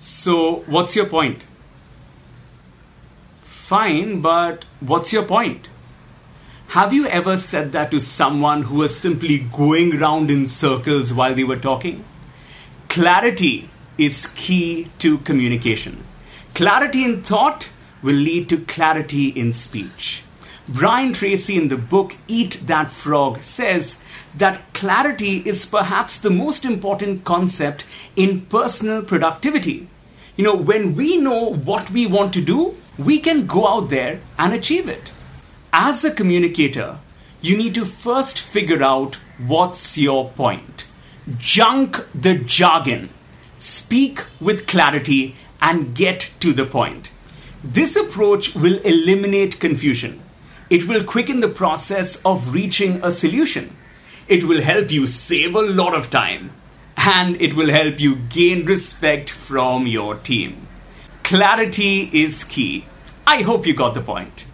So, what's your point? Fine, but what's your point? Have you ever said that to someone who was simply going round in circles while they were talking? Clarity is key to communication. Clarity in thought will lead to clarity in speech. Brian Tracy in the book Eat That Frog says that clarity is perhaps the most important concept in personal productivity. You know, when we know what we want to do, we can go out there and achieve it. As a communicator, you need to first figure out what's your point. Junk the jargon. Speak with clarity and get to the point. This approach will eliminate confusion. It will quicken the process of reaching a solution. It will help you save a lot of time. And it will help you gain respect from your team. Clarity is key. I hope you got the point.